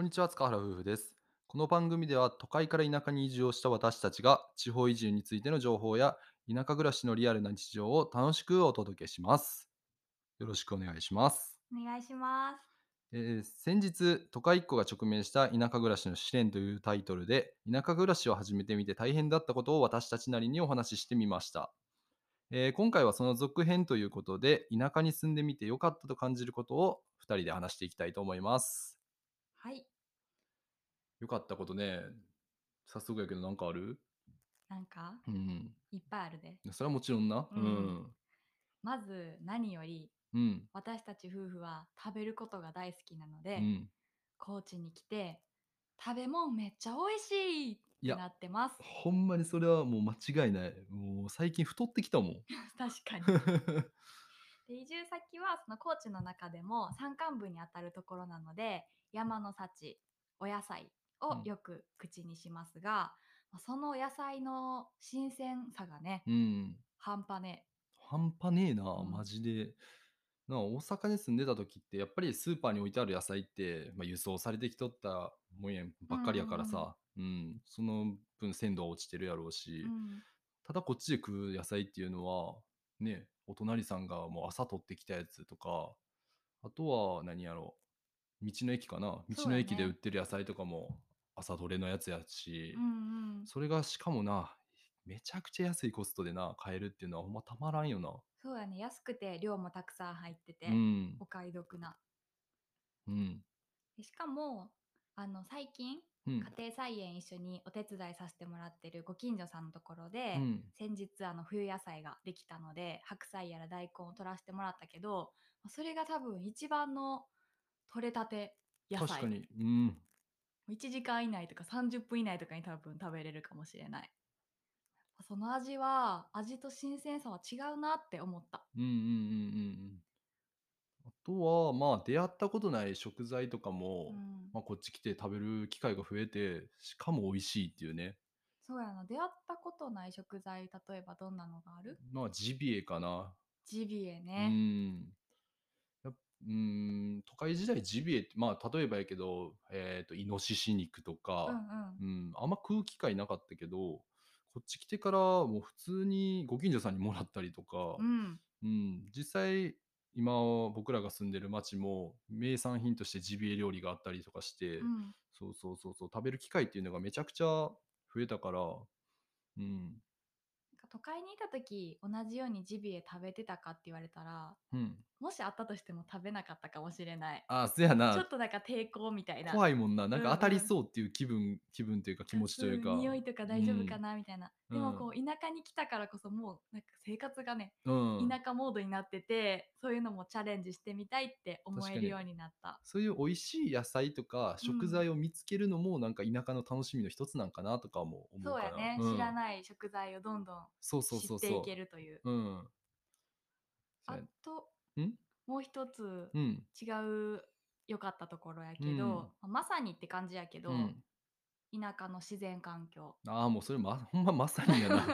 こんにちは、塚原夫婦です。この番組では都会から田舎に移住をした私たちが地方移住についての情報や田舎暮らしのリアルな日常を楽しくお届けします。よろしくお願いします。お願いします。えー先日、都会っ子が直面した田舎暮らしの試練というタイトルで田舎暮らしを始めてみて大変だったことを私たちなりにお話ししてみました。えー今回はその続編ということで田舎に住んでみてよかったと感じることを2人で話していきたいと思います。はい。よかったことね。早速やけどなんかある？なんか、うん。いっぱいあるで。それはもちろんな。ううんん。まず、何より、うん。私たち夫婦は食べることが大好きなので、うん。高知に来て、食べ物めっちゃ美味しいっいやてなってます。ほんまにそれはもう間違いない。もう最近太ってきたもん。確かに。で移住先はその高知の中でも山間部にあたるところなので山の幸お野菜をよく口にしますが、まあその野菜の新鮮さがね、うん。半端ね半端ねえな、うん。マジで。なあ大阪に住んでた時ってやっぱりスーパーに置いてある野菜って、まあ、輸送されてきとったもんやばっかりやからさ、うんその分鮮度は落ちてるやろうえ、し、うん、ただこっちで食う野菜っていうのはねお隣さんがもう朝取ってきたやつとかあとは何やろう道の駅かな。道の駅で売ってる野菜とかも朝取れのやつやし、うんうん。それがしかもなめちゃくちゃ安いコストでな買えるっていうのはほんまたまらんよな。そうやね安くて量もたくさん入ってて、うん。お買い得な。うん。でしかもあの最近うん。家庭菜園一緒にお手伝いさせてもらってるご近所さんのところで、うん。先日あの冬野菜ができたので白菜やら大根を取らせてもらったけどそれが多分一番の取れたて野菜確かに。うん1時間以内とか30分以内とかに多分食べれるかもしれない。その味は味と新鮮さは違うなって思った。うんうんうんうんうん。あとはまあ出会ったことない食材とかも、うん。まあ、こっち来て食べる機会が増えてしかも美味しいっていうね。そうやな。出会ったことない食材例えばどんなのがある？まあジビエかな。ジビエうねん。やっうん。都会時代ジビエってまあ例えばやけど、えー、とイノシシ肉とうんか、うん。うんあんま食う機会なかったけどこっち来てからもう普通にご近所さんにもらったりとか、うん。うん、実際今僕らが住んでる町も名産品としてジビエ料理があったりとかして、うん。そうそうそうそう食べる機会っていうのがめちゃくちゃ増えたから、うん、なんか都会にいた時同じようにジビエ食べてたかって言われたらうん、もしあったとしても食べなかったかもしれない。あそやちょなっとなんか抵抗みたいな。怖いもんな。なんか当たりそうっていう気分、気分というか気持ちというか。ん匂いとか大丈夫かなみたいな、うん。でもこう田舎に来たからこそもうなんか生活がね、うん、田舎モードになっててそういうのもチャレンジしてみたいって思えるようになった。そういう美味しい野菜とか食材を見つけるのもなんか田舎の楽しみの一つなんかなとかも思うかな。そうやね、うん。知らない食材をどんどんそうそう知そう。っていけるという。うん。そあうやとん？もう一つうん。違う良かったところやけど、うん。まさにって感じやけど、うん。田舎の自然環境。ああもうそれまほんままさにやな。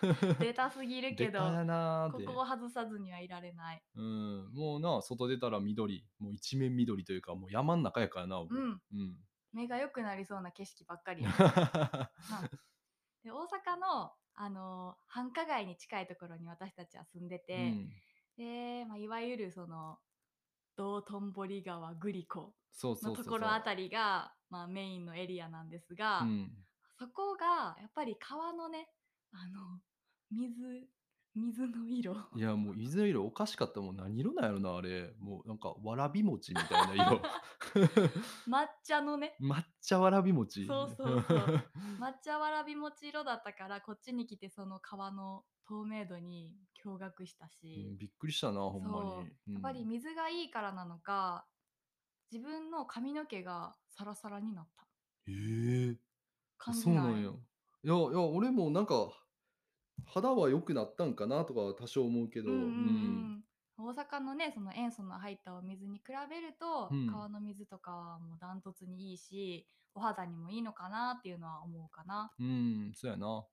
出たすぎるけど出たやなーここを外さずにはいられない。うん。もうな外出たら緑もう一面緑というかもう山ん中やからなもううん。うん。目が良くなりそうな景色ばっかりや。ね まあで大阪の、あの繁華街に近いところに私たちは住んでうて、んで、まあ、いわゆるその道頓堀川グリコそうそうそうそう。のところあたりが、まあ、メインのエリアなんですが、うん。そこがやっぱり川のねあの水水の色。いやもう水の色おかしかったもん。何色なんやろなあれ。もうなんかわらび餅みたいな色。抹茶のね。抹茶わらび餅。そうそうそう。抹茶わらび餅色だったからこっちに来てその川の透明度に驚愕したうしん、びっくりしたなほんまに、やっぱりうん水がいいからなのか自分の髪の毛がサラサラになった。ええ。感じそうなんいや。いやいや俺もなんか肌は良くなったんかなとかは多少思うけど。うんうんうん。大阪のねその塩素の入ったお水に比べると、うん。川の水とかはもうダントツにいいしお肌にもいいのかなっていうのは思うかな。うん、うんそうやな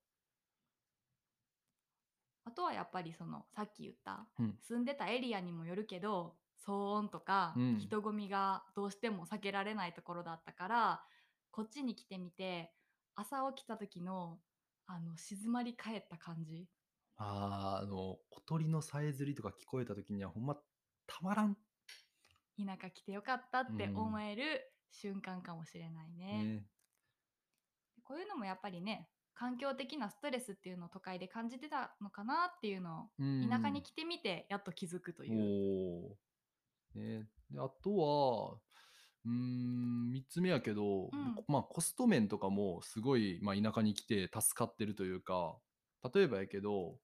あとはやっぱりそのさっき言ったうん住んでたエリアにもよるけど騒音とかうん人混みがどうしても避けられないところだったからこっちに来てみて朝起きた時のあの静まり返った感じああ、あの、小鳥のさえずりとか聞こえた時にはほんまたまらん。田舎来てよかったってうん思える瞬間かもしれないね。ね。こういうのもやっぱりね環境的なストレスっていうのを都会で感じてたのかなっていうのをうん。田舎に来てみてやっと気づくという。おお。ね、で、あとは、うーん、3つ目やけど、うん。まあ、コスト面とかもすごい、まあ、田舎に来て助かってるというか、例えばやけど、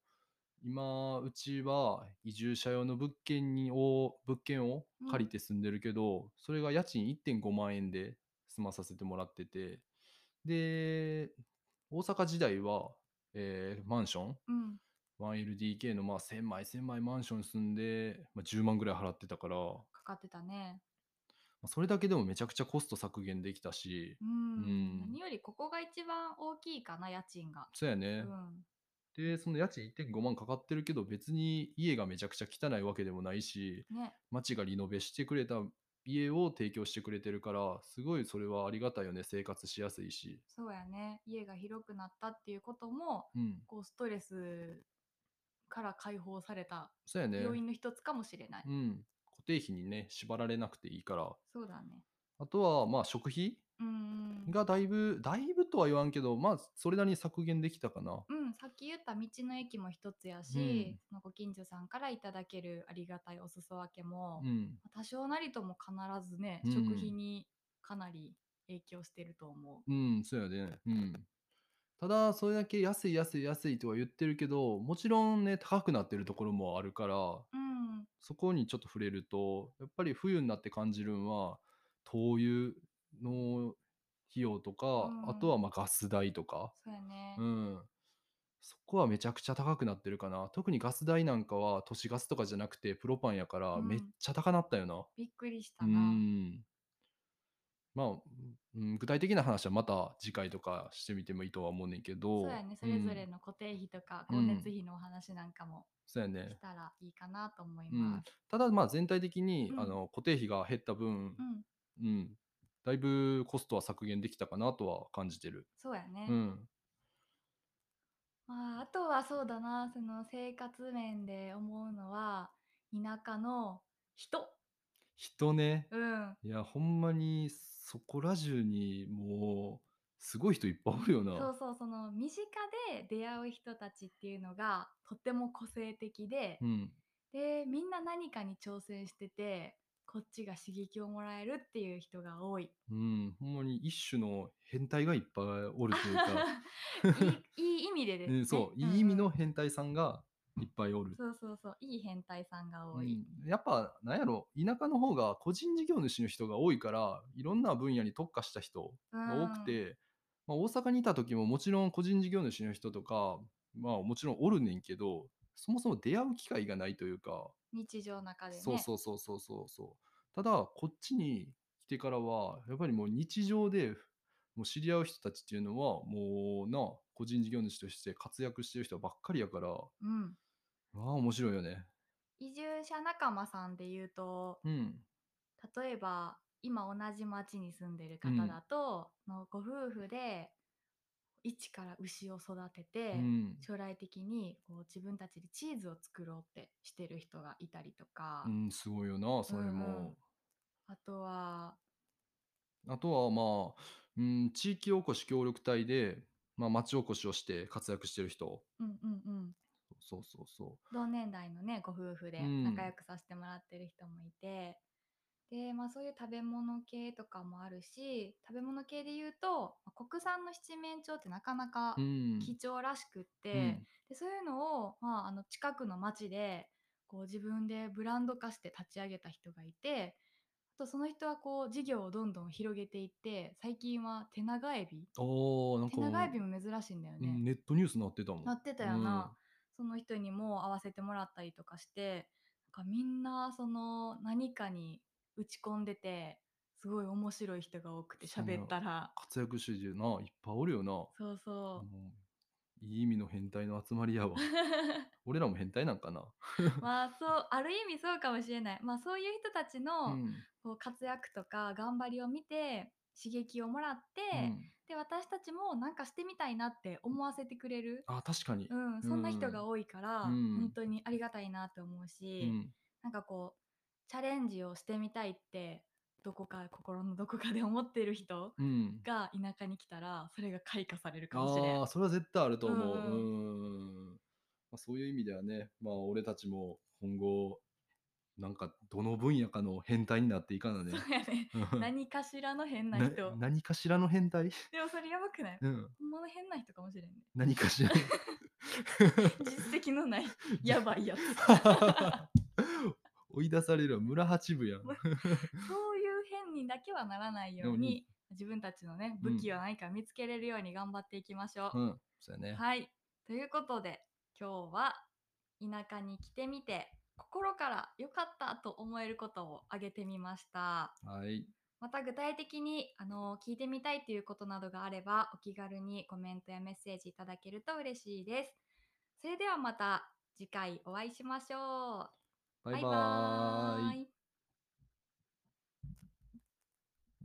今、うちは移住者用の物件にを物件を借りて住んでるけど、それが家賃1.5万円で住まさせてもらってて、で、大阪時代は、えーマンション？うん、1LDK のまあ1000枚1000枚マンションに住んで、まあ、10万ぐらい払ってたから、まかかってたね。あそれだけでもめちゃくちゃコスト削減できたし、うん、うん。何よりここが一番大きいかな家賃が。うそうやね。ん、で、その家賃1.5万かかってるけど、別に家がめちゃくちゃ汚いわけでもないし、ね、町がリノベしてくれた家を提供してくれてるから、すごいそれはありがたいよね、生活しやすいし。そうやね家が広くなったっていうこともうん。こうストレスから解放された。要因の一つかもしれない。うん。固定費にね、縛られなくていいから。そうだね。あとは、まあ、食費うんうんがだいぶ、だいぶとは言わんけど、まあ、それなりに削減できたかな。うん、さっき言った道の駅も一つやうしん、そのご近所さんからいただけるありがたいお裾分けも、うん。多少なりとも必ずね、うん食費にかなり影響してると思う。うん、そうやね。うん。ただ、それだけ安い安い安いとは言ってるけど、もちろんね、高くなってるところもあるから、うん、そこにちょっと触れると、やっぱり冬になって感じるんは、灯油の費用とか、うんあとはまあガス代とか、そうやね。うん。そこはめちゃくちゃ高くなってるかな。特にガス代なんかは都市ガスとかじゃなくてプロパンやからうんめっちゃ高なったよな。びっくりしたうな。ん。まあ、うん、具体的な話はまた次回とかしてみてもいいとは思うねんけど。そうやね、それぞれうんの固定費とかうん光熱費のお話なんかもしそうやね。たらいいかなと思いうんます。、ただまあ全体的に、うんあの固定費が減った分、うん、うん、だいぶコストは削減できたかなとは感じてる。そうやね。うん。まあ、あとはそうだな、その生活面で思うのは、田舎の人。人ね。うん。いや、ほんまにそこら中にもう、すごい人いっぱいおるよな。そうそう、その身近で出会う人たちっていうのがとっても個性的で、うん。で、みんな何かに挑戦してて、こっちが刺激をもらえるっていう人が多い。うん。ほんまに一種の変態がいっぱいおるというか、いいいい意味でですね。うん、そう、んんいい意味の変態さんがいっぱいおる。そうそうそう、いい変態さんが多い。うん、やっぱなんやろ田舎の方が個人事業主の人が多いからいろんな分野に特化した人が多くて、まあ、大阪にいた時ももちろん個人事業主の人とか、まあ、もちろんおるねんけどそもそも出会う機会がないというか、日常の中でね。そうそうそうそうそうそうただこっちに来てからはやっぱりもう日常でもう知り合う人たちっていうのはもうな個人事業主として活躍してる人ばっかりやからうん。ああ面白いよね。移住者仲間さんで言うと、うん例えば今同じ町に住んでる方だと、のご夫婦で一から牛を育てて、うん。将来的にこう自分たちでチーズを作ろうってしてる人がいたりとか、うん、すごいよな、それも。うんうん。あとはあとはまあ、うん、地域おこし協力隊で、まあ、町おこしをして活躍してる人。うんうんうん。そうそうそ同年代のねご夫婦でうん。仲良くさせてもらってる人もいて、でまあそういう食べ物系とかもあるし食べ物系で言うとまあ国産の七面鳥ってなかなか。貴重らしくって、うんでそういうのを、まあ、あの近くの町でこう自分でブランド化して立ち上げた人がいてあとその人はこう事業をどんどん広げていって最近は手長エビおーなんか手長エビも珍しいんだよね。うんネットニュースなってたもん。なってたよな、その人にも会わせてもらったりとかしてなんかみんなその何かに打ち込んでてすごい面白い人が多くて喋ったら活躍してるな、いっぱいおるよな。そうそううんいい意味の変態の集まりやわ。俺らも変態なんかな？まあそうある意味そうかもしれない。まあそういう人たちうのん。こう活躍とか頑張りを見て刺激をもらって、うん。で私たちもなんかしてみたいなって思わせてくれる、あ、確かに。うん、そんな人が多いから、うん本当にありがたいなって思ううし、ん。なんかこうチャレンジをしてみたいってどこか心のどこかで思っている人うん。が田舎に来たらそれが開花されるかもしれんああ、。それは絶対あると思う。ううんん。まあ、そういう意味ではね、まあ、俺たちも今後、なんか、どの分野かの変態になっていかなね。そうやね。うん何かしらの変なな人。何かしらの変態？でもそれやばくない？うん。ほんまの変な人かもしれんね。何かしら？実績のない やばいやつ。追い出されるわ村八部やん。そういう変にだけはならないようにに自分たちのねうん武器は何か見つけれるように頑張っていきましょう。うん。そうやね。はい。ということで今日は田舎に来てみて心から良かったと思えることを挙げてみました。はい。また具体的にあの聞いてみたいということなどがあればお気軽にコメントやメッセージいただけると嬉しいです。それではまた次回お会いしましょう。バイバーイ。イ